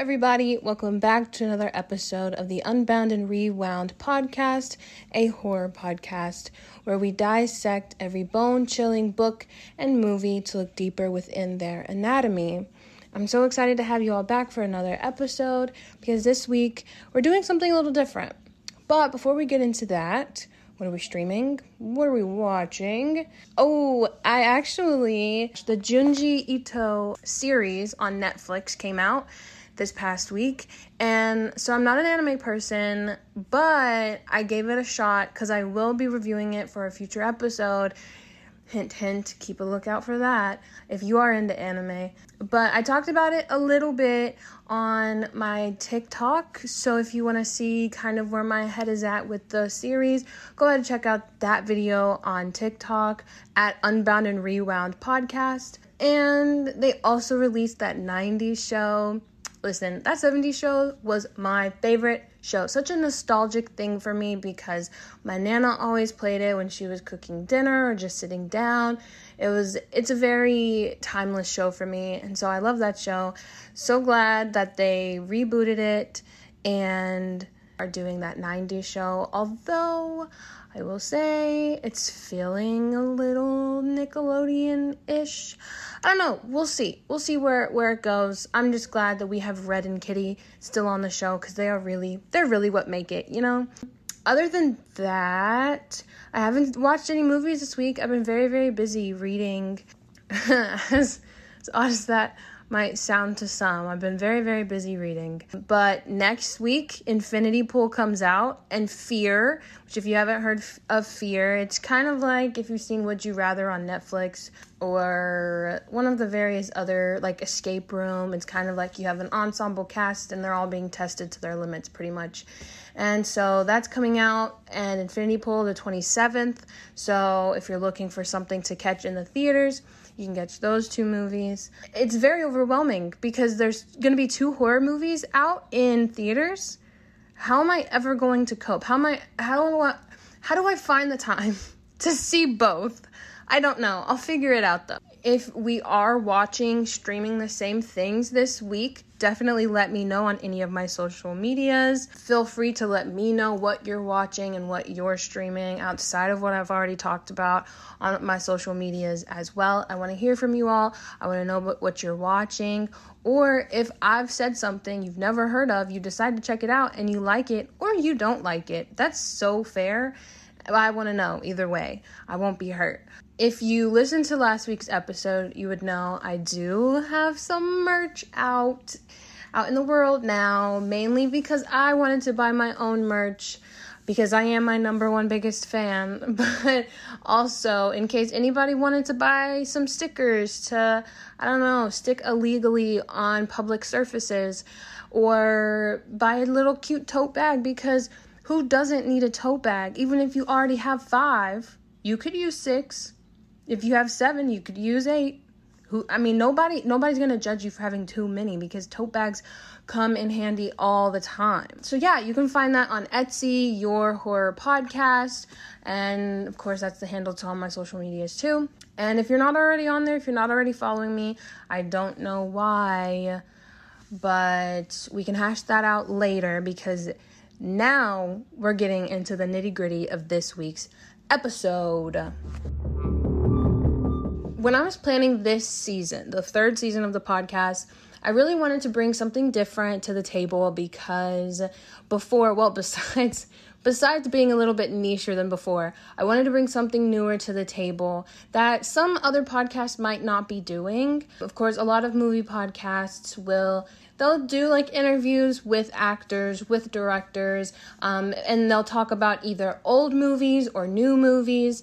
Everybody. Welcome back to another episode of the Unbound and Rewound podcast, a horror podcast where we dissect every bone chilling book and movie to look deeper within their anatomy. I'm so excited to have you all back for another episode because this week we're doing something a little different. But before we get into that, what are we streaming? What are we watching? Oh, I actually, the Junji Ito series on Netflix came out this past week. And so I'm not an anime person, but I gave it a shot because I will be reviewing it for a future episode. Hint, hint, keep a lookout for that if you are into anime. But I talked about it a little bit on my TikTok. So if you want to see kind of where my head is at with the series, go ahead and check out that video on TikTok at Unbound and Rewound Podcast. And they also released that 90s show Listen, that 70s show was my favorite show. Such a nostalgic thing for me because my nana always played it when she was cooking dinner or just sitting down. It was it's a very timeless show for me and so I love that show. So glad that they rebooted it and are doing that 90s show. Although I will say it's feeling a little Nickelodeon ish. I don't know. We'll see. We'll see where where it goes. I'm just glad that we have Red and Kitty still on the show because they are really they're really what make it. You know. Other than that, I haven't watched any movies this week. I've been very very busy reading. as, as odd as that might sound to some. I've been very, very busy reading. But next week, Infinity Pool comes out, and Fear, which, if you haven't heard of Fear, it's kind of like if you've seen Would You Rather on Netflix or one of the various other, like Escape Room. It's kind of like you have an ensemble cast, and they're all being tested to their limits pretty much. And so that's coming out, and Infinity Pool the 27th. So if you're looking for something to catch in the theaters, you can catch those two movies. It's very overwhelming because there's going to be two horror movies out in theaters. How am I ever going to cope? How am I how how do I find the time to see both? I don't know. I'll figure it out though. If we are watching streaming the same things this week, definitely let me know on any of my social medias. Feel free to let me know what you're watching and what you're streaming outside of what I've already talked about on my social medias as well. I want to hear from you all. I want to know what you're watching. Or if I've said something you've never heard of, you decide to check it out and you like it or you don't like it. That's so fair. I want to know either way. I won't be hurt. If you listened to last week's episode, you would know I do have some merch out out in the world now, mainly because I wanted to buy my own merch because I am my number one biggest fan, but also in case anybody wanted to buy some stickers to, I don't know, stick illegally on public surfaces or buy a little cute tote bag because who doesn't need a tote bag? Even if you already have five, you could use six. If you have seven, you could use eight. Who I mean nobody nobody's to judge you for having too many because tote bags come in handy all the time. So yeah, you can find that on Etsy, Your Horror Podcast, and of course that's the handle to all my social medias too. And if you're not already on there, if you're not already following me, I don't know why, but we can hash that out later because now we're getting into the nitty-gritty of this week's episode when I was planning this season, the third season of the podcast, I really wanted to bring something different to the table because before, well, besides besides being a little bit nicher than before, I wanted to bring something newer to the table that some other podcasts might not be doing. Of course, a lot of movie podcasts will they'll do like interviews with actors, with directors, um, and they'll talk about either old movies or new movies.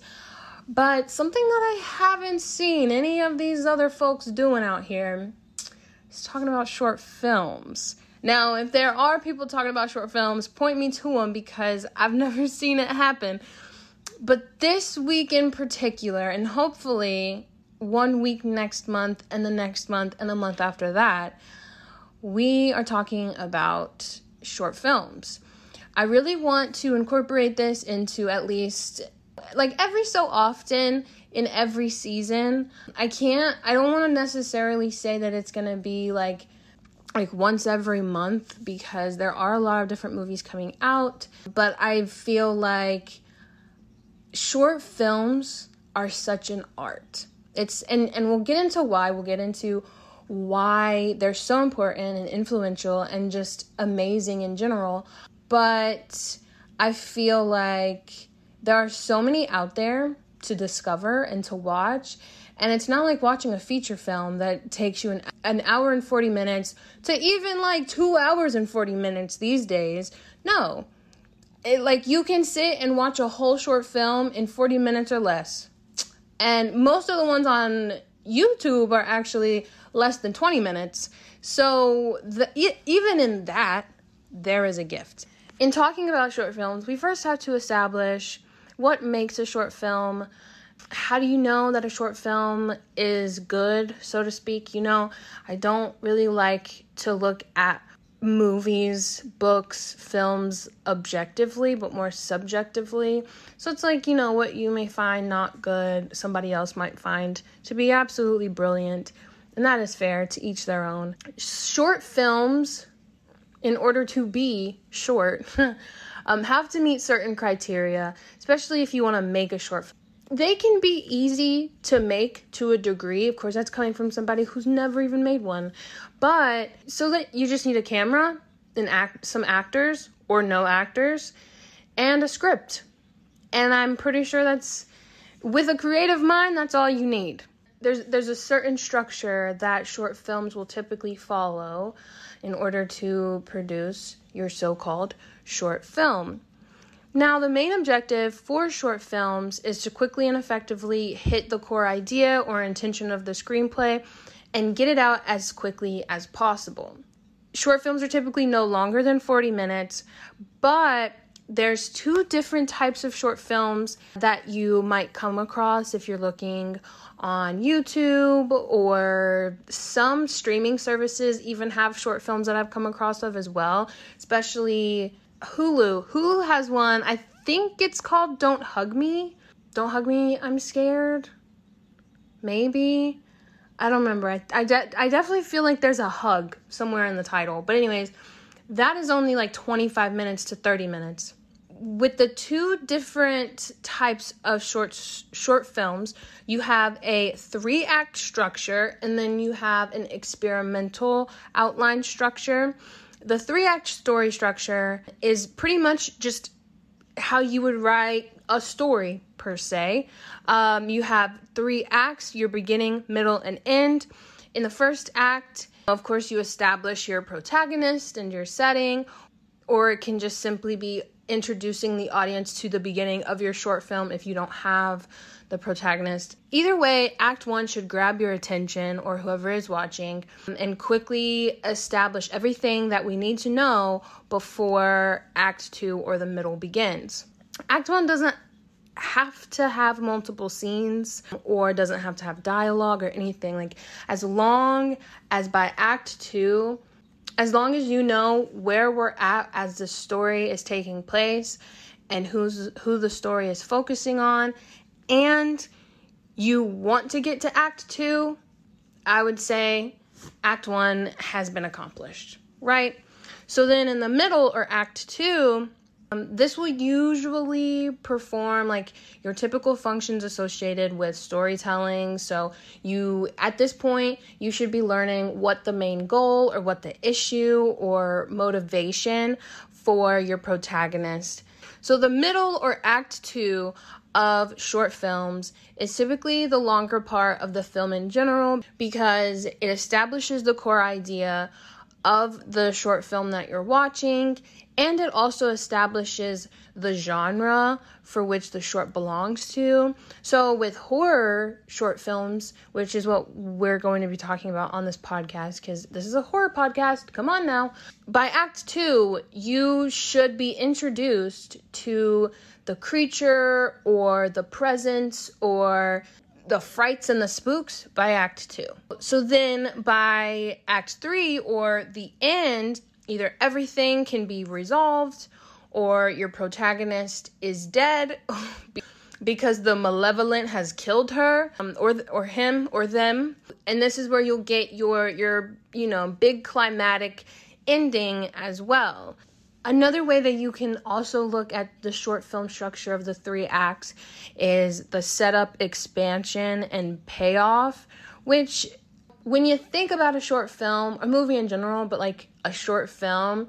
But something that I haven't seen any of these other folks doing out here is talking about short films. Now, if there are people talking about short films, point me to them because I've never seen it happen. But this week in particular, and hopefully one week next month, and the next month, and the month after that, we are talking about short films. I really want to incorporate this into at least like every so often in every season. I can't, I don't want to necessarily say that it's going to be like like once every month because there are a lot of different movies coming out. But I feel like short films are such an art. It's and and we'll get into why. We'll get into why they're so important and influential and just amazing in general. But I feel like there are so many out there to discover and to watch. And it's not like watching a feature film that takes you an, an hour and 40 minutes to even like two hours and 40 minutes these days. No. It, like you can sit and watch a whole short film in 40 minutes or less. And most of the ones on YouTube are actually less than 20 minutes. So the, even in that, there is a gift. In talking about short films, we first have to establish what makes a short film. How do you know that a short film is good, so to speak? You know, I don't really like to look at movies, books, films objectively, but more subjectively. So it's like, you know, what you may find not good, somebody else might find to be absolutely brilliant. And that is fair to each their own. Short films in order to be short, um, have to meet certain criteria, especially if you want to make a short film. They can be easy to make to a degree. Of course, that's coming from somebody who's never even made one. But so that you just need a camera, and act, some actors or no actors, and a script. And I'm pretty sure that's with a creative mind, that's all you need. There's there's a certain structure that short films will typically follow in order to produce your so called short film. Now, the main objective for short films is to quickly and effectively hit the core idea or intention of the screenplay and get it out as quickly as possible. Short films are typically no longer than 40 minutes, but there's two different types of short films that you might come across if you're looking on YouTube or some streaming services even have short films that I've come across of as well, especially Hulu. Hulu has one. I think it's called Don't Hug Me. Don't Hug Me, I'm scared. Maybe. I don't remember. I, I, de- I definitely feel like there's a hug somewhere in the title. But, anyways, that is only like 25 minutes to 30 minutes with the two different types of short short films, you have a three act structure and then you have an experimental outline structure. The three act story structure is pretty much just how you would write a story per se. Um, you have three acts: your beginning, middle, and end. In the first act, of course, you establish your protagonist and your setting, or it can just simply be introducing the audience to the beginning of your short film if you don't have the protagonist. Either way, Act 1 should grab your attention or whoever is watching um, and quickly establish everything that we need to know before Act 2 or the middle begins. Act 1 doesn't have to have multiple scenes or doesn't have to have dialogue or anything like as long as by act 2 as long as you know where we're at as the story is taking place and who's who the story is focusing on and you want to get to act 2 i would say act 1 has been accomplished right? So then in the middle or act 2 um, this will usually perform like your typical functions associated with storytelling. So, you at this point, you should be learning what the main goal or what the issue or motivation for your protagonist. So, the middle or act two of short films is typically the longer part of the film in general because it establishes the core idea of the short film that you're watching and it also establishes the genre for which the short belongs to. So, with horror short films, which is what we're going to be talking about on this podcast, because this is a horror podcast, come on now. By Act Two, you should be introduced to the creature or the presence or the frights and the spooks by act 2. So then by act 3 or the end either everything can be resolved or your protagonist is dead because the malevolent has killed her um, or or him or them and this is where you'll get your your you know big climatic ending as well another way that you can also look at the short film structure of the three acts is the setup expansion and payoff which when you think about a short film a movie in general but like a short film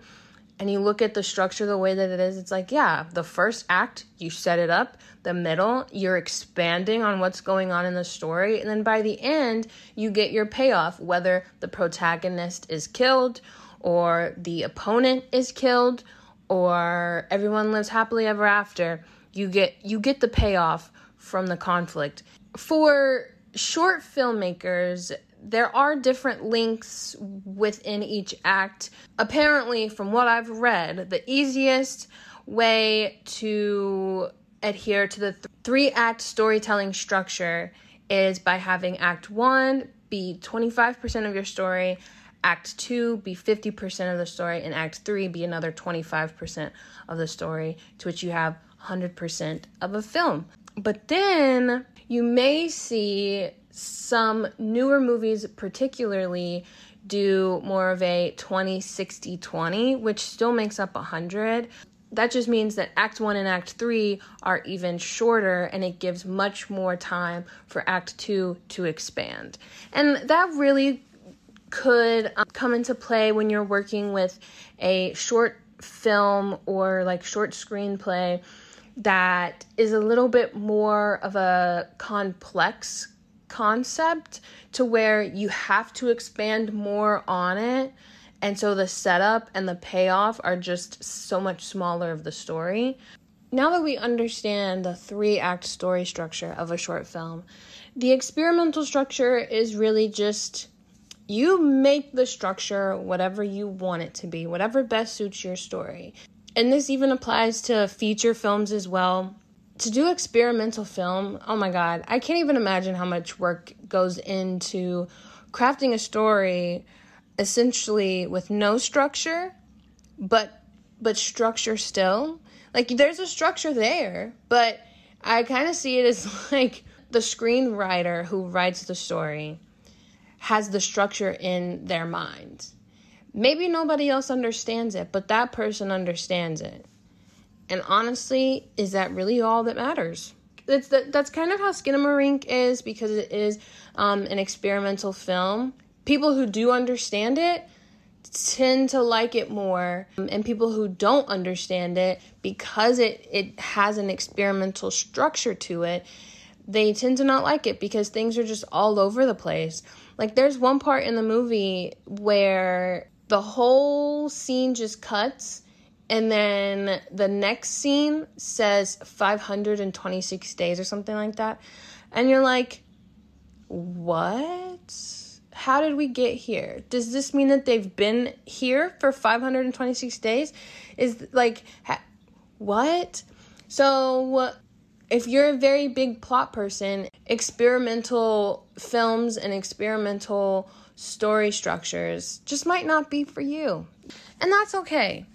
and you look at the structure the way that it is, it's like, yeah, the first act, you set it up, the middle, you're expanding on what's going on in the story, and then by the end, you get your payoff, whether the protagonist is killed, or the opponent is killed, or everyone lives happily ever after. You get you get the payoff from the conflict. For short filmmakers, there are different links within each act. Apparently, from what I've read, the easiest way to adhere to the th- three act storytelling structure is by having act one be 25% of your story, act two be 50% of the story, and act three be another 25% of the story, to which you have 100% of a film. But then you may see some newer movies, particularly, do more of a 20 60 20, which still makes up 100. That just means that Act 1 and Act 3 are even shorter and it gives much more time for Act 2 to expand. And that really could um, come into play when you're working with a short film or like short screenplay that is a little bit more of a complex concept to where you have to expand more on it. And so the setup and the payoff are just so much smaller of the story. Now that we understand the three act story structure of a short film, the experimental structure is really just you make the structure whatever you want it to be, whatever best suits your story. And this even applies to feature films as well to do experimental film, oh my god, I can't even imagine how much work goes into crafting a story essentially with no structure, but but structure still. Like there's a structure there, but I kind of see it as like the screenwriter who writes the story has the structure in their mind. Maybe nobody else understands it, but that person understands it. And honestly, is that really all that matters? That's that, that's kind of how Skinamarink is because it is um, an experimental film. People who do understand it tend to like it more and people who don't understand it because it it has an experimental structure to it they tend to not like it because things are just all over the place like there's one part in the movie where the whole scene just cuts and then the next scene says 526 days or something like that. And you're like, what? How did we get here? Does this mean that they've been here for 526 days? Is like, ha- what? So, if you're a very big plot person, experimental films and experimental story structures just might not be for you. And that's okay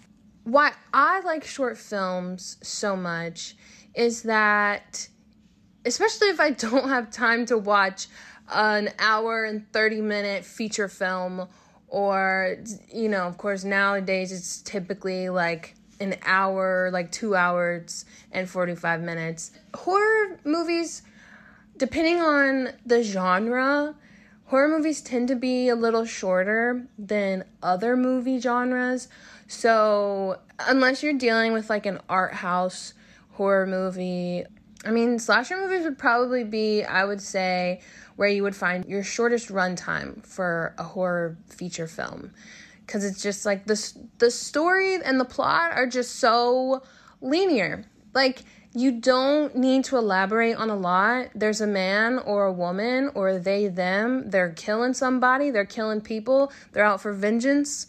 why I like short films so much is that, especially if I don't have time to watch an hour and 30 minute feature film, or, you know, of course, nowadays it's typically like an hour, like two hours and 45 minutes. Horror movies, depending on the genre, horror movies tend to be a little shorter than other movie genres. So, unless you're dealing with like an art house horror movie, I mean, slasher movies would probably be, I would say, where you would find your shortest runtime for a horror feature film. Because it's just like the, the story and the plot are just so linear. Like, you don't need to elaborate on a lot. There's a man or a woman or they, them. They're killing somebody, they're killing people, they're out for vengeance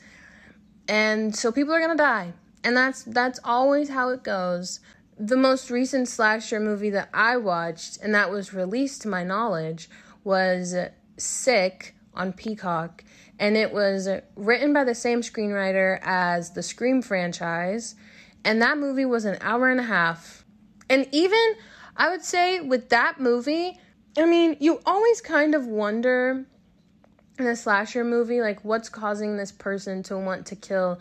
and so people are gonna die and that's that's always how it goes the most recent slasher movie that i watched and that was released to my knowledge was sick on peacock and it was written by the same screenwriter as the scream franchise and that movie was an hour and a half and even I would say with that movie, I mean, you always kind of wonder in a slasher movie, like what's causing this person to want to kill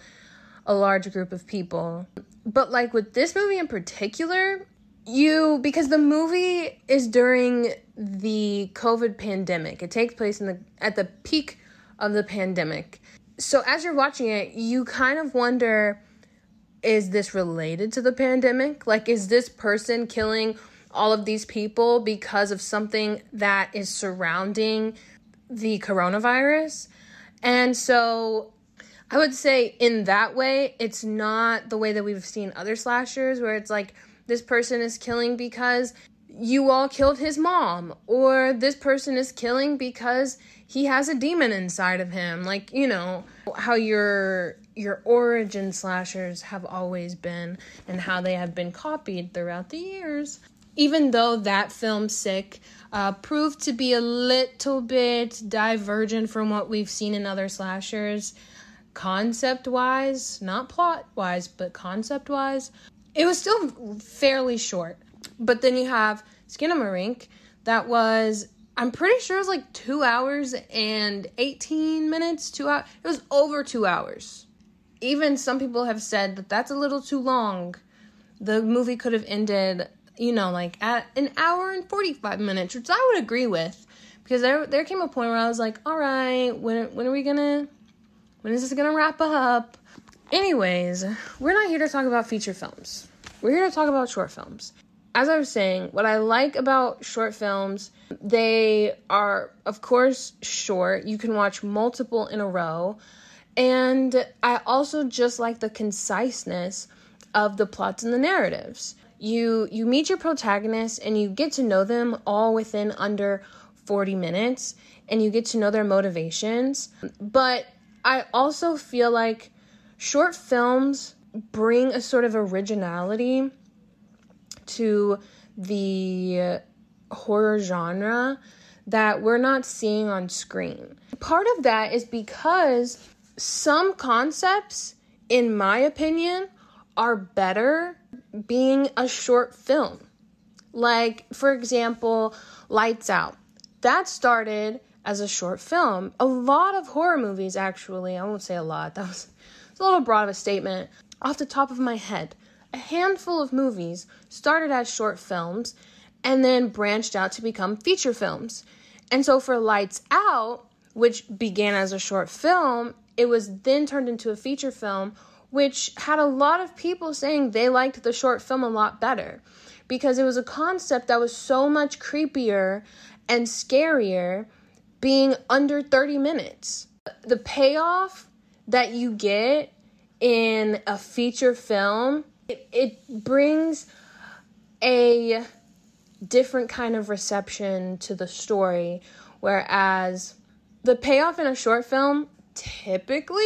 a large group of people. But like with this movie in particular, you because the movie is during the COVID pandemic. It takes place in the at the peak of the pandemic. So as you're watching it, you kind of wonder is this related to the pandemic? Like is this person killing all of these people because of something that is surrounding the coronavirus? And so I would say in that way, it's not the way that we've seen other slashers where it's like this person is killing because you all killed his mom, or this person is killing because he has a demon inside of him. Like, you know, how your your origin slashers have always been and how they have been copied throughout the years. Even though that film Sick uh, proved to be a little bit divergent from what we've seen in other slashers, concept wise, not plot wise, but concept wise, it was still fairly short. But then you have Skinamarink that was I'm pretty sure it was like two hours and 18 minutes. Two hours. It was over two hours. Even some people have said that that's a little too long. The movie could have ended, you know, like at an hour and 45 minutes, which I would agree with. Because there, there came a point where I was like, all right, when, when are we gonna, when is this gonna wrap up? Anyways, we're not here to talk about feature films. We're here to talk about short films. As I was saying, what I like about short films, they are, of course, short. You can watch multiple in a row. And I also just like the conciseness of the plots and the narratives. You you meet your protagonists and you get to know them all within under 40 minutes and you get to know their motivations. But I also feel like short films bring a sort of originality to the horror genre that we're not seeing on screen. Part of that is because some concepts, in my opinion, are better being a short film. Like, for example, Lights Out. That started as a short film. A lot of horror movies, actually, I won't say a lot, that was, was a little broad of a statement. Off the top of my head, a handful of movies started as short films and then branched out to become feature films. And so for Lights Out, which began as a short film, it was then turned into a feature film, which had a lot of people saying they liked the short film a lot better because it was a concept that was so much creepier and scarier being under 30 minutes. The payoff that you get in a feature film, it, it brings a different kind of reception to the story. Whereas the payoff in a short film, typically,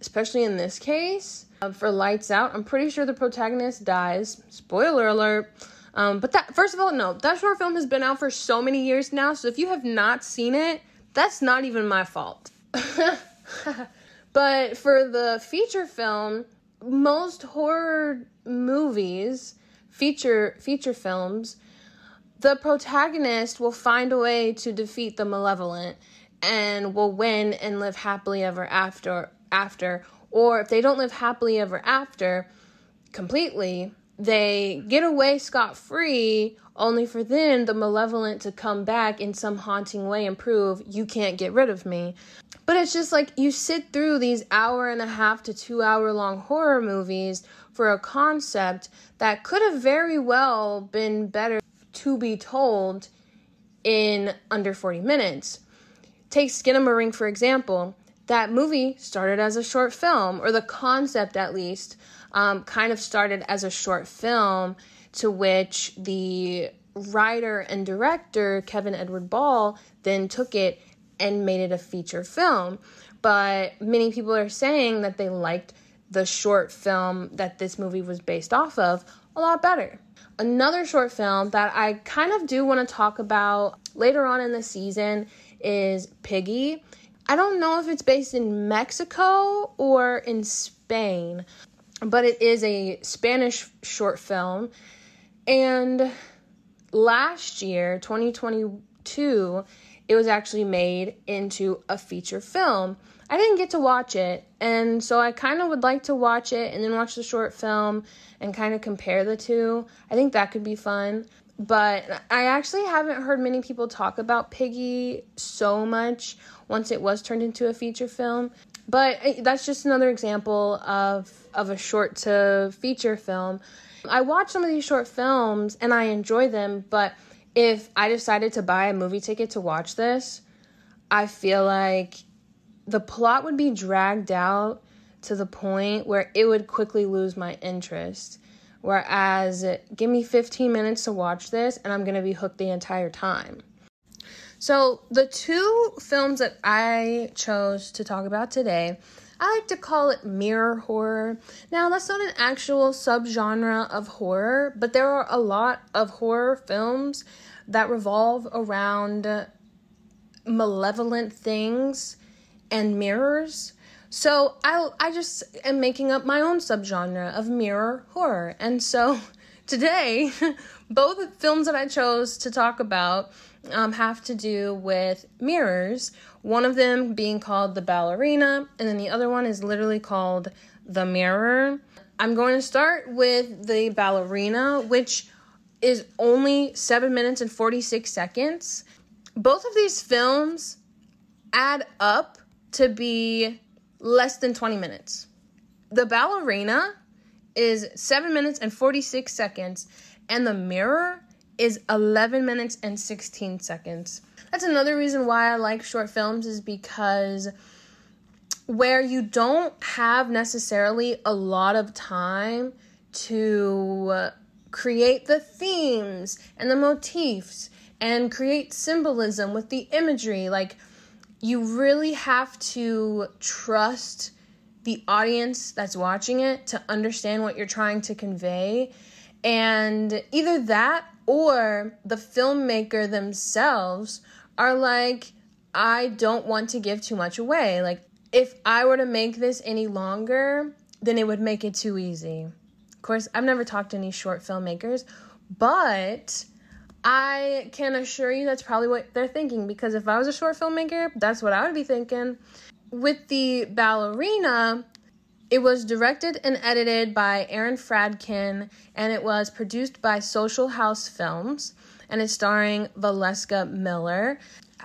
especially in this case, uh, for Lights Out, I'm pretty sure the protagonist dies. Spoiler alert. Um, but that, first of all, no, that short film has been out for so many years now. So if you have not seen it, that's not even my fault. but for the feature film, most horror movies, feature feature films, the protagonist will find a way to defeat the malevolent and will win and live happily ever after after. Or if they don't live happily ever after completely they get away scot free only for then the malevolent to come back in some haunting way and prove you can't get rid of me but it's just like you sit through these hour and a half to 2 hour long horror movies for a concept that could have very well been better to be told in under 40 minutes. Take Skinamarink, for example. That movie started as a short film, or the concept at least, um, kind of started as a short film to which the writer and director, Kevin Edward Ball, then took it and made it a feature film. But many people are saying that they liked the short film that this movie was based off of a lot better. Another short film that I kind of do want to talk about later on in the season is Piggy. I don't know if it's based in Mexico or in Spain, but it is a Spanish short film. And last year, 2022, it was actually made into a feature film. I didn't get to watch it, and so I kind of would like to watch it and then watch the short film and kind of compare the two. I think that could be fun. But I actually haven't heard many people talk about Piggy so much once it was turned into a feature film. But that's just another example of of a short to feature film. I watch some of these short films and I enjoy them, but if I decided to buy a movie ticket to watch this, I feel like the plot would be dragged out to the point where it would quickly lose my interest. Whereas, give me 15 minutes to watch this and I'm going to be hooked the entire time. So, the two films that I chose to talk about today, I like to call it mirror horror. Now, that's not an actual subgenre of horror, but there are a lot of horror films that revolve around malevolent things and mirrors. So I I just am making up my own subgenre of mirror horror. And so today, both films that I chose to talk about um, have to do with mirrors. One of them being called The Ballerina, and then the other one is literally called The Mirror. I'm going to start with The Ballerina, which is only 7 minutes and 46 seconds. Both of these films add up to be less than 20 minutes. The ballerina is 7 minutes and 46 seconds, and the mirror is 11 minutes and 16 seconds. That's another reason why I like short films, is because where you don't have necessarily a lot of time to create the themes and the motifs and create symbolism with the imagery, like you really have to trust the audience that's watching it to understand what you're trying to convey. And either that or the filmmaker themselves are like, I don't want to give too much away. Like, if I were to make this any longer, then it would make it too easy. Of course, I've never talked to any short filmmakers, but I can assure you that's probably what they're thinking because if I was a short filmmaker, that's what I would be thinking. With the ballerina, it was directed and edited by Aaron Fradkin and it was produced by Social House Films and it's starring Valeska Miller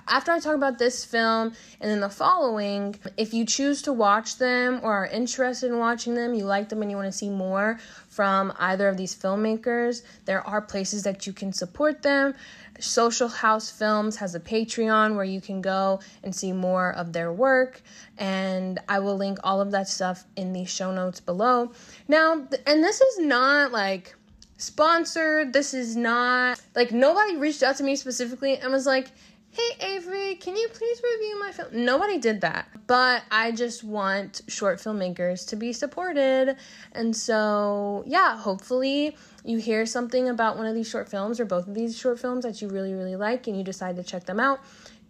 after I talk about this film and then the following, if you choose to watch them or are interested in watching them, you like them and you want to see more from either of these filmmakers, there are places that you can support them. Social House Films has a Patreon where you can go and see more of their work, and I will link all of that stuff in the show notes below. Now, and this is not like sponsored, this is not like nobody reached out to me specifically and was like, hey Avery, can you please review my film? Nobody did that. But I just want short filmmakers to be supported. And so, yeah, hopefully you hear something about one of these short films or both of these short films that you really really like and you decide to check them out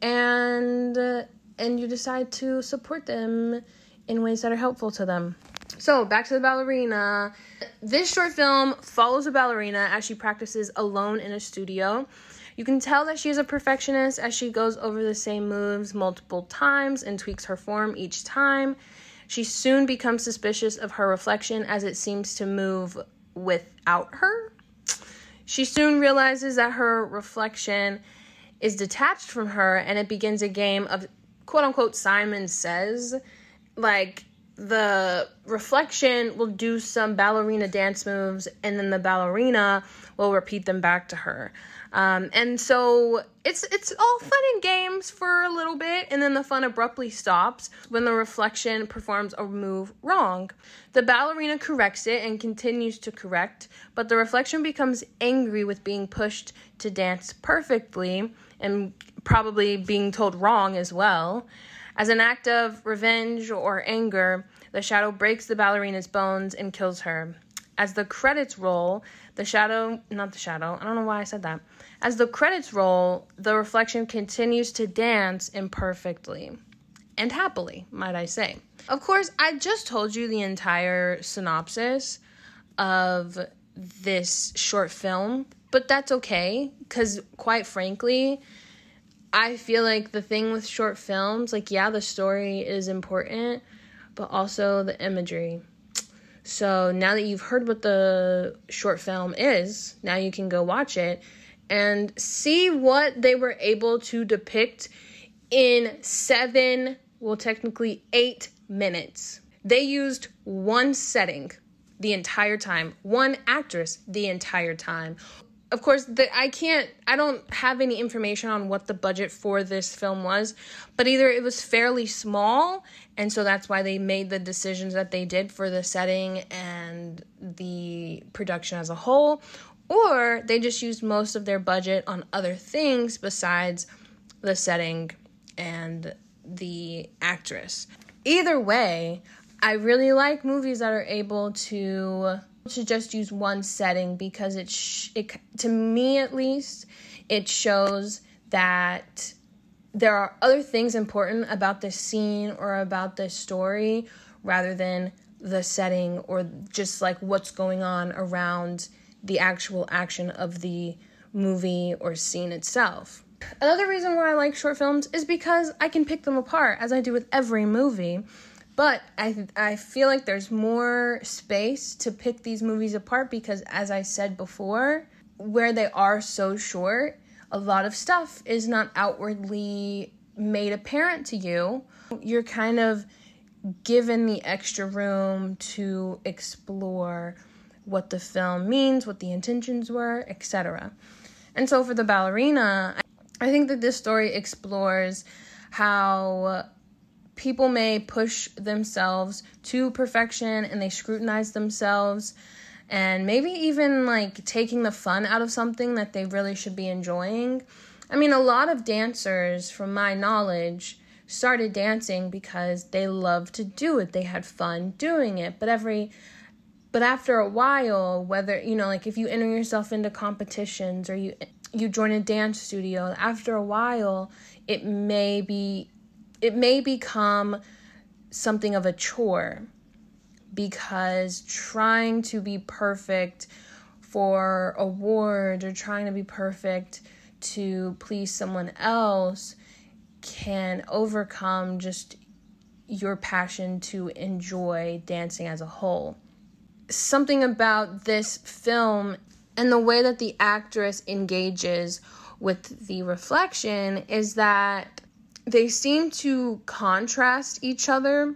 and uh, and you decide to support them in ways that are helpful to them. So, back to the ballerina. This short film follows a ballerina as she practices alone in a studio. You can tell that she is a perfectionist as she goes over the same moves multiple times and tweaks her form each time. She soon becomes suspicious of her reflection as it seems to move without her. She soon realizes that her reflection is detached from her and it begins a game of quote unquote Simon says. Like the reflection will do some ballerina dance moves and then the ballerina will repeat them back to her. Um, and so it's it's all fun and games for a little bit, and then the fun abruptly stops when the reflection performs a move wrong. The ballerina corrects it and continues to correct, but the reflection becomes angry with being pushed to dance perfectly and probably being told wrong as well. As an act of revenge or anger, the shadow breaks the ballerina's bones and kills her. As the credits roll, the shadow, not the shadow, I don't know why I said that. As the credits roll, the reflection continues to dance imperfectly and happily, might I say. Of course, I just told you the entire synopsis of this short film, but that's okay because, quite frankly, I feel like the thing with short films, like, yeah, the story is important, but also the imagery. So now that you've heard what the short film is, now you can go watch it and see what they were able to depict in seven, well, technically eight minutes. They used one setting the entire time, one actress the entire time. Of course, I can't, I don't have any information on what the budget for this film was, but either it was fairly small, and so that's why they made the decisions that they did for the setting and the production as a whole, or they just used most of their budget on other things besides the setting and the actress. Either way, I really like movies that are able to to just use one setting because it sh- it to me at least it shows that there are other things important about this scene or about this story rather than the setting or just like what's going on around the actual action of the movie or scene itself. Another reason why I like short films is because I can pick them apart as I do with every movie. But I I feel like there's more space to pick these movies apart because as I said before, where they are so short, a lot of stuff is not outwardly made apparent to you. You're kind of given the extra room to explore what the film means, what the intentions were, etc. And so for the ballerina, I think that this story explores how people may push themselves to perfection and they scrutinize themselves and maybe even like taking the fun out of something that they really should be enjoying. I mean, a lot of dancers, from my knowledge, started dancing because they loved to do it. They had fun doing it. But every but after a while, whether you know, like if you enter yourself into competitions or you you join a dance studio, after a while, it may be it may become something of a chore because trying to be perfect for awards or trying to be perfect to please someone else can overcome just your passion to enjoy dancing as a whole. Something about this film and the way that the actress engages with the reflection is that they seem to contrast each other,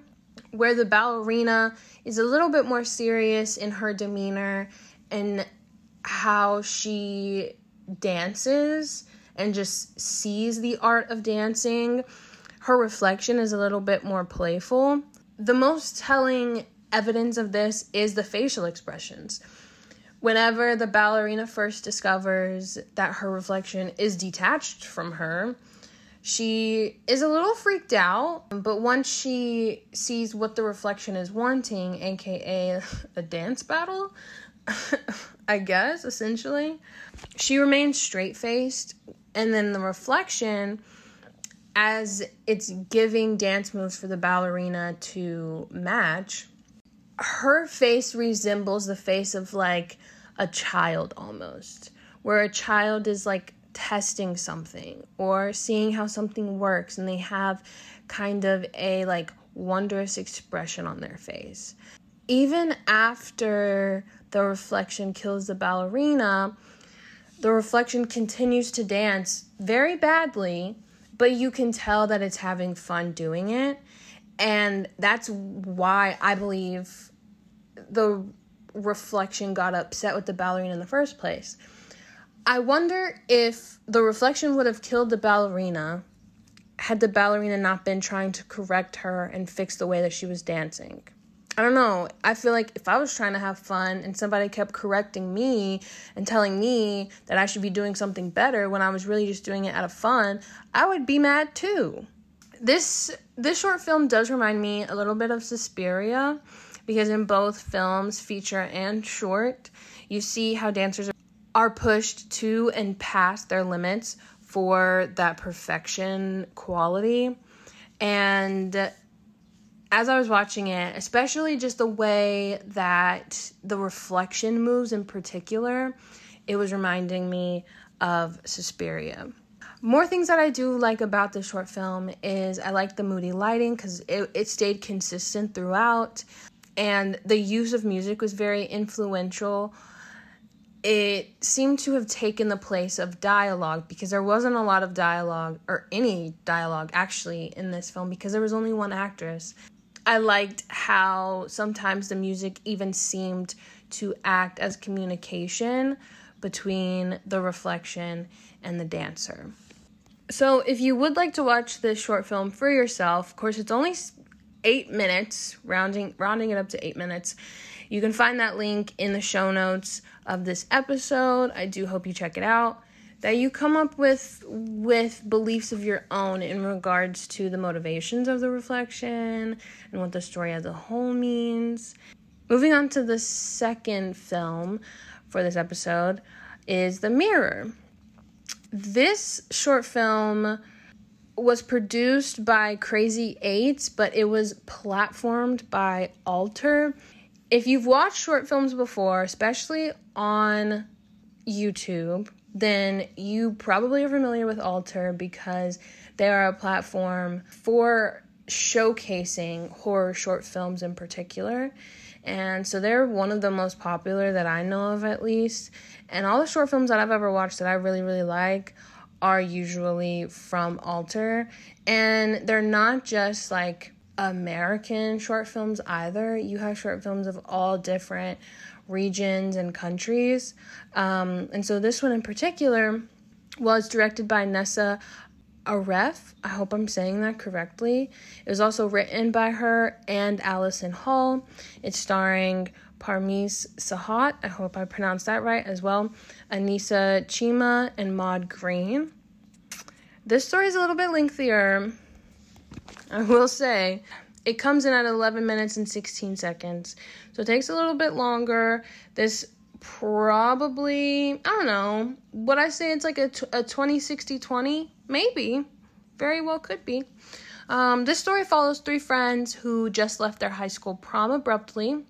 where the ballerina is a little bit more serious in her demeanor and how she dances and just sees the art of dancing. Her reflection is a little bit more playful. The most telling evidence of this is the facial expressions. Whenever the ballerina first discovers that her reflection is detached from her, she is a little freaked out, but once she sees what the reflection is wanting, aka a dance battle, I guess, essentially, she remains straight faced. And then the reflection, as it's giving dance moves for the ballerina to match, her face resembles the face of like a child almost, where a child is like testing something or seeing how something works and they have kind of a like wondrous expression on their face. Even after the reflection kills the ballerina, the reflection continues to dance very badly, but you can tell that it's having fun doing it. And that's why I believe the reflection got upset with the ballerina in the first place I wonder if the reflection would have killed the ballerina had the ballerina not been trying to correct her and fix the way that she was dancing. I don't know. I feel like if I was trying to have fun and somebody kept correcting me and telling me that I should be doing something better when I was really just doing it out of fun, I would be mad too. This this short film does remind me a little bit of Suspiria because in both films, feature and short, you see how dancers are pushed to and past their limits for that perfection quality. And as I was watching it, especially just the way that the reflection moves in particular, it was reminding me of Suspiria. More things that I do like about the short film is I like the moody lighting because it, it stayed consistent throughout, and the use of music was very influential. It seemed to have taken the place of dialogue because there wasn't a lot of dialogue or any dialogue actually in this film because there was only one actress. I liked how sometimes the music even seemed to act as communication between the reflection and the dancer. So, if you would like to watch this short film for yourself, of course, it's only eight minutes, rounding rounding it up to eight minutes. You can find that link in the show notes of this episode. I do hope you check it out. That you come up with with beliefs of your own in regards to the motivations of the reflection and what the story as a whole means. Moving on to the second film for this episode is The Mirror. This short film was produced by Crazy Eights, but it was platformed by Alter. If you've watched short films before, especially on YouTube, then you probably are familiar with Alter because they are a platform for showcasing horror short films in particular. And so they're one of the most popular that I know of, at least. And all the short films that I've ever watched that I really, really like are usually from Alter. And they're not just like American short films either. You have short films of all different regions and countries. Um, and so this one in particular was directed by Nessa Aref. I hope I'm saying that correctly. It was also written by her and Allison Hall. It's starring Parmees Sahat. I hope I pronounced that right as well. Anissa Chima and Maud Green. This story is a little bit lengthier. I will say it comes in at 11 minutes and 16 seconds. So it takes a little bit longer. This probably, I don't know, would I say it's like a, t- a 20 60 20? Maybe. Very well could be. Um, this story follows three friends who just left their high school prom abruptly.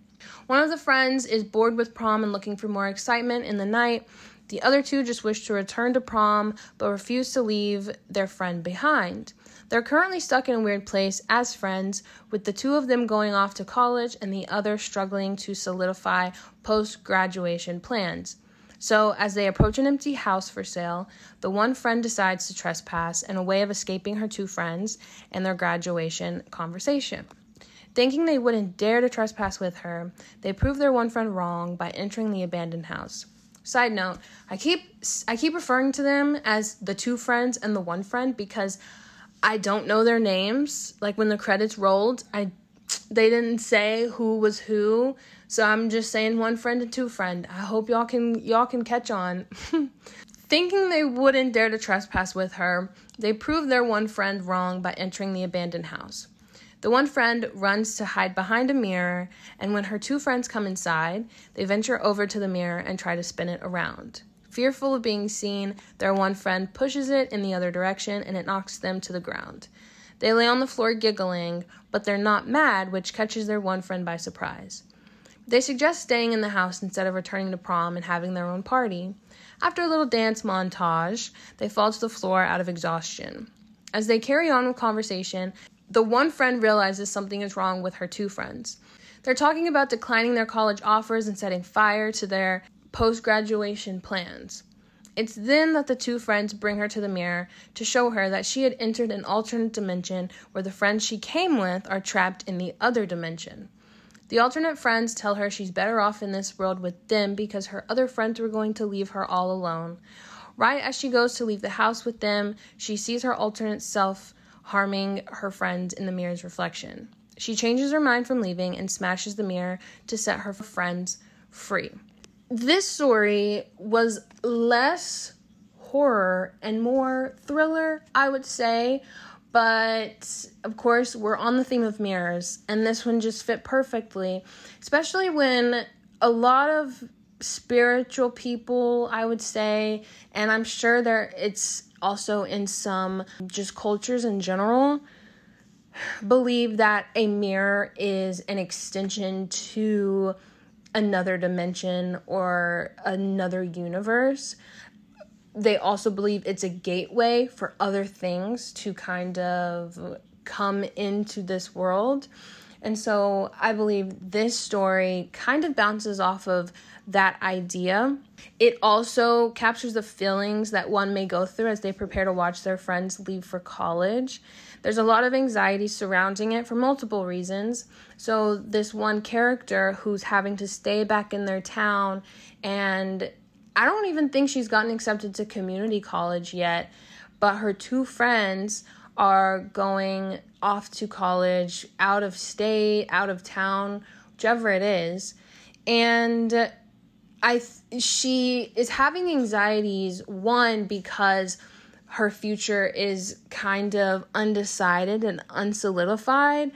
One of the friends is bored with prom and looking for more excitement in the night. The other two just wish to return to prom but refuse to leave their friend behind. They're currently stuck in a weird place as friends, with the two of them going off to college and the other struggling to solidify post graduation plans. So, as they approach an empty house for sale, the one friend decides to trespass in a way of escaping her two friends and their graduation conversation. Thinking they wouldn't dare to trespass with her, they prove their one friend wrong by entering the abandoned house. Side note, I keep I keep referring to them as the two friends and the one friend because I don't know their names. Like when the credits rolled, I they didn't say who was who, so I'm just saying one friend and two friend. I hope y'all can y'all can catch on. Thinking they wouldn't dare to trespass with her, they prove their one friend wrong by entering the abandoned house. The one friend runs to hide behind a mirror, and when her two friends come inside, they venture over to the mirror and try to spin it around. Fearful of being seen, their one friend pushes it in the other direction and it knocks them to the ground. They lay on the floor giggling, but they're not mad, which catches their one friend by surprise. They suggest staying in the house instead of returning to prom and having their own party. After a little dance montage, they fall to the floor out of exhaustion. As they carry on with conversation, the one friend realizes something is wrong with her two friends. They're talking about declining their college offers and setting fire to their post graduation plans. It's then that the two friends bring her to the mirror to show her that she had entered an alternate dimension where the friends she came with are trapped in the other dimension. The alternate friends tell her she's better off in this world with them because her other friends were going to leave her all alone. Right as she goes to leave the house with them, she sees her alternate self harming her friends in the mirror's reflection. She changes her mind from leaving and smashes the mirror to set her friends free. This story was less horror and more thriller, I would say. But of course, we're on the theme of mirrors, and this one just fit perfectly, especially when a lot of spiritual people, I would say, and I'm sure there it's also in some just cultures in general believe that a mirror is an extension to another dimension or another universe. They also believe it's a gateway for other things to kind of come into this world. And so I believe this story kind of bounces off of that idea. It also captures the feelings that one may go through as they prepare to watch their friends leave for college. There's a lot of anxiety surrounding it for multiple reasons. So, this one character who's having to stay back in their town, and I don't even think she's gotten accepted to community college yet, but her two friends are going off to college, out of state, out of town, whichever it is. And I she is having anxieties one because her future is kind of undecided and unsolidified,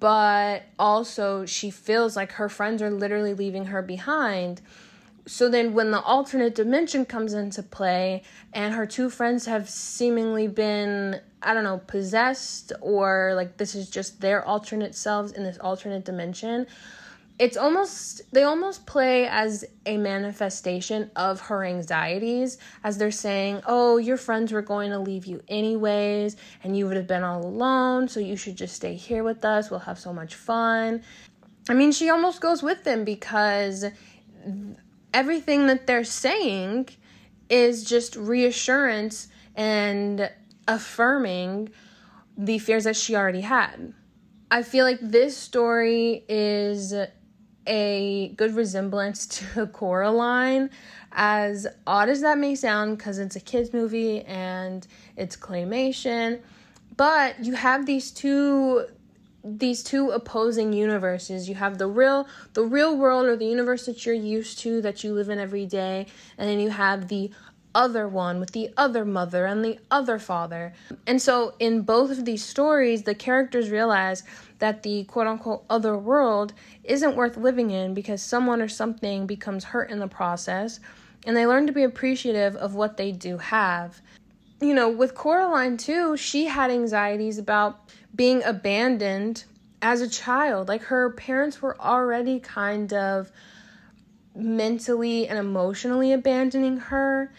but also she feels like her friends are literally leaving her behind. So then, when the alternate dimension comes into play, and her two friends have seemingly been, I don't know, possessed, or like this is just their alternate selves in this alternate dimension, it's almost they almost play as a manifestation of her anxieties as they're saying oh your friends were going to leave you anyways and you would have been all alone so you should just stay here with us. We'll have so much fun. I mean she almost goes with them because everything that they're saying is just reassurance and affirming the fears that she already had. I feel like this story is a good resemblance to Coraline, as odd as that may sound, because it's a kids' movie and it's claymation. But you have these two these two opposing universes you have the real the real world or the universe that you're used to that you live in every day and then you have the other one with the other mother and the other father. And so, in both of these stories, the characters realize that the quote unquote other world isn't worth living in because someone or something becomes hurt in the process, and they learn to be appreciative of what they do have. You know, with Coraline too, she had anxieties about being abandoned as a child. Like her parents were already kind of mentally and emotionally abandoning her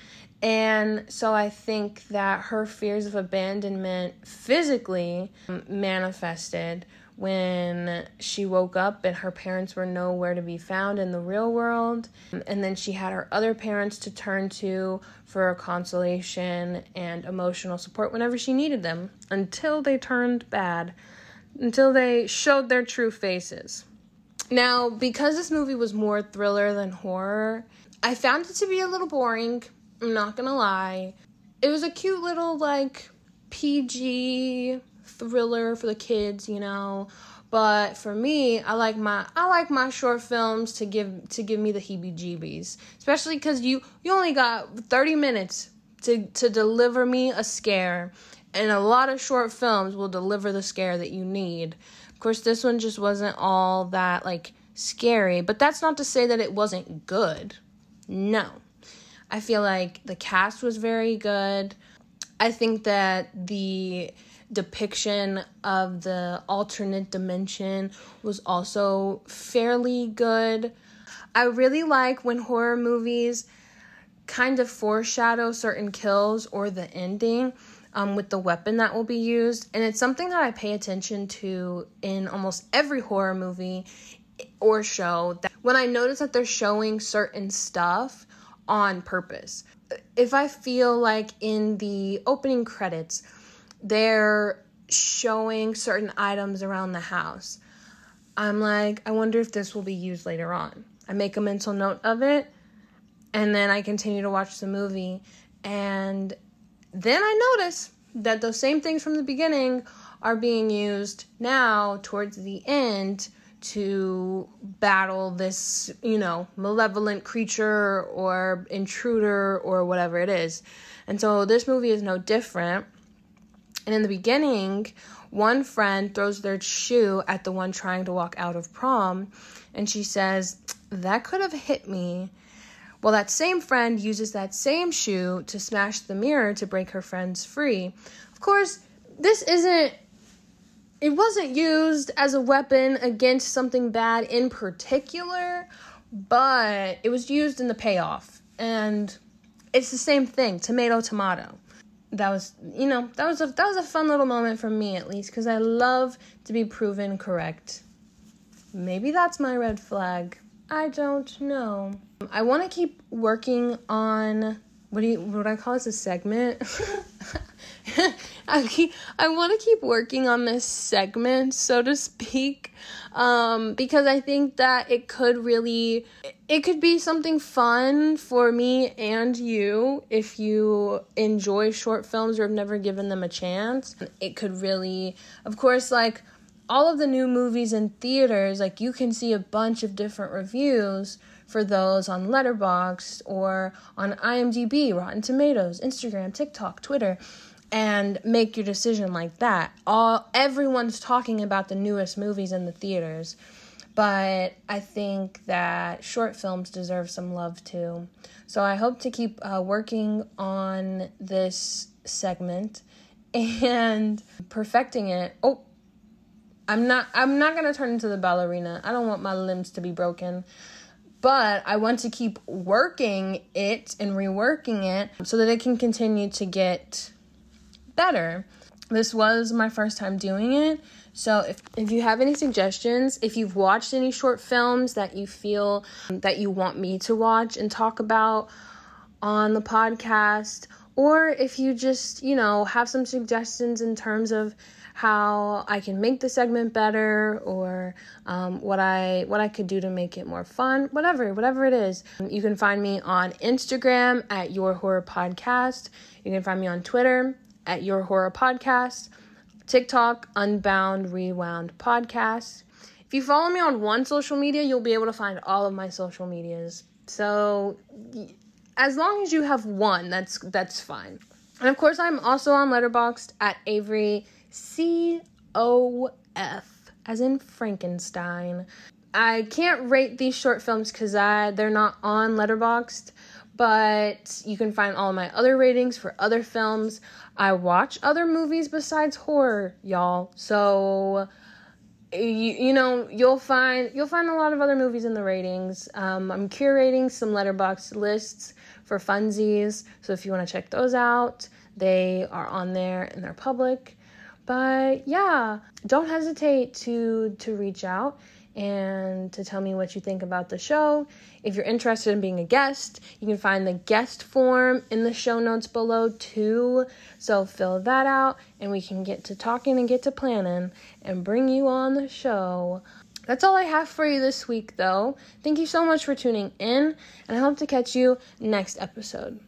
and so I think that her fears of abandonment physically um, manifested when she woke up and her parents were nowhere to be found in the real world. Um, and then she had her other parents to turn to for consolation and emotional support whenever she needed them until they turned bad, until they showed their true faces. Now, because this movie was more thriller than horror, I found it to be a little boring I'm not gonna lie. It was a cute little like PG thriller for the kids, you know. But for me, I like my I like my short films to give to give me the heebie-jeebies, especially because you you only got 30 minutes to to deliver me a scare, and a lot of short films will deliver the scare that you need. Of course, this one just wasn't all that like scary, but that's not to say that it wasn't good. No. I feel like the cast was very good. I think that the depiction of the alternate dimension was also fairly good. I really like when horror movies kind of foreshadow certain kills or the ending um, with the weapon that will be used. And it's something that I pay attention to in almost every horror movie or show. That when I notice that they're showing certain stuff, on purpose. If I feel like in the opening credits, they're showing certain items around the house, I'm like, I wonder if this will be used later on. I make a mental note of it, and then I continue to watch the movie, and then I notice that those same things from the beginning are being used now towards the end to battle this, you know, malevolent creature or intruder or whatever it is. And so this movie is no different. And in the beginning, one friend throws their shoe at the one trying to walk out of prom, and she says, That could have hit me. Well, that same friend uses that same shoe to smash the mirror to break her friends free. Of course, this isn't it wasn't used as a weapon against something bad in particular, but it was used in the payoff. And it's the same thing tomato, tomato. That was, you know, that was a that was a fun little moment for me at least because I love to be proven correct. Maybe that's my red flag. I don't know. I want to keep working on what do you what I call this a segment. I keep, I want to keep working on this segment, so to speak, um, because I think that it could really, it could be something fun for me and you if you enjoy short films or have never given them a chance. It could really, of course, like all of the new movies in theaters, like you can see a bunch of different reviews for those on Letterboxd or on IMDb, Rotten Tomatoes, Instagram, TikTok, Twitter and make your decision like that. All everyone's talking about the newest movies in the theaters, but I think that short films deserve some love too. So I hope to keep uh, working on this segment and perfecting it. Oh, I'm not I'm not going to turn into the ballerina. I don't want my limbs to be broken. But I want to keep working it and reworking it so that it can continue to get better. This was my first time doing it. So if, if you have any suggestions, if you've watched any short films that you feel that you want me to watch and talk about on the podcast, or if you just, you know, have some suggestions in terms of how I can make the segment better or um, what I what I could do to make it more fun, whatever, whatever it is. You can find me on Instagram at Your Horror Podcast. You can find me on Twitter at Your Horror Podcast, TikTok, Unbound Rewound Podcast. If you follow me on one social media, you'll be able to find all of my social medias. So as long as you have one, that's that's fine. And of course, I'm also on Letterboxd at Avery C O F, as in Frankenstein. I can't rate these short films because I they're not on Letterboxd, but you can find all my other ratings for other films. I watch other movies besides horror, y'all. So you, you know you'll find you'll find a lot of other movies in the ratings. Um, I'm curating some Letterboxd lists for funsies, so if you want to check those out, they are on there and they're public. But yeah, don't hesitate to to reach out and to tell me what you think about the show. If you're interested in being a guest, you can find the guest form in the show notes below too. So fill that out and we can get to talking and get to planning and bring you on the show. That's all I have for you this week, though. Thank you so much for tuning in, and I hope to catch you next episode.